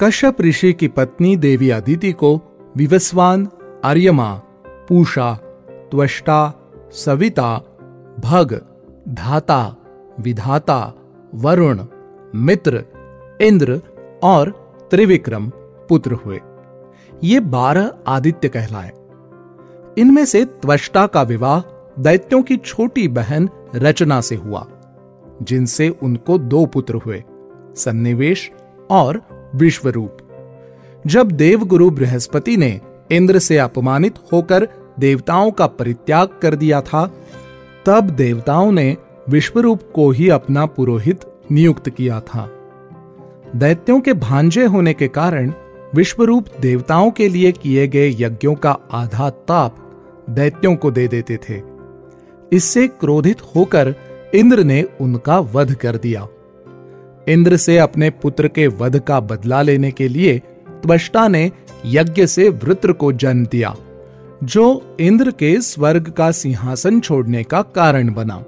कश्यप ऋषि की पत्नी देवी अदिति को विवस्वान, आर्यमा, पूषा, त्वष्टा, सविता, भग, धाता, विधाता, वरुण, मित्र, इंद्र और त्रिविक्रम पुत्र हुए। ये बारह आदित्य कहलाए। इनमें से त्वष्टा का विवाह दैत्यों की छोटी बहन रचना से हुआ, जिनसे उनको दो पुत्र हुए, सन्निवेश और विश्वरूप। जब देवगुरु बृहस्पति ने इंद्र से अपमानित होकर देवताओं का परित्याग कर दिया था, तब देवताओं ने विश्वरूप को ही अपना पुरोहित नियुक्त किया था। दैत्यों के भांजे होने के कारण विश्वरूप देवताओं के लिए किए गए यज्ञों का आधा ताप दैत्यों को दे देते थे। इससे क्रोधित होकर इंद्र ने उनका वध कर दिया। इंद्र से अपने पुत्र के वध का बदला लेने के लिए त्वष्टा ने यज्ञ से वृत्र को जन्म दिया, जो इंद्र के स्वर्ग का सिंहासन छोड़ने का कारण बना।